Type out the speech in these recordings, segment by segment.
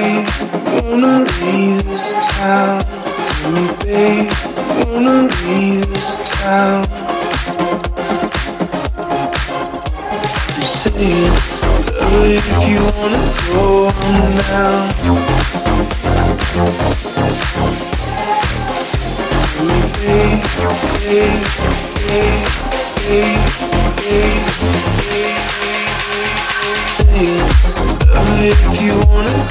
wanna leave this town. Tell me, babe, wanna leave this town. You say, oh, if you wanna go on now. Tell me, babe, babe.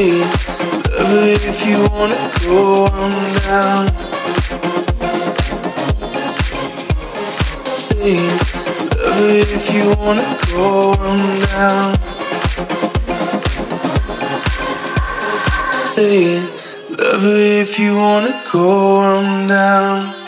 me. Lover, if you wanna go on down. Hey, lover, if you wanna go on down. Hey, lover, if you wanna go on down.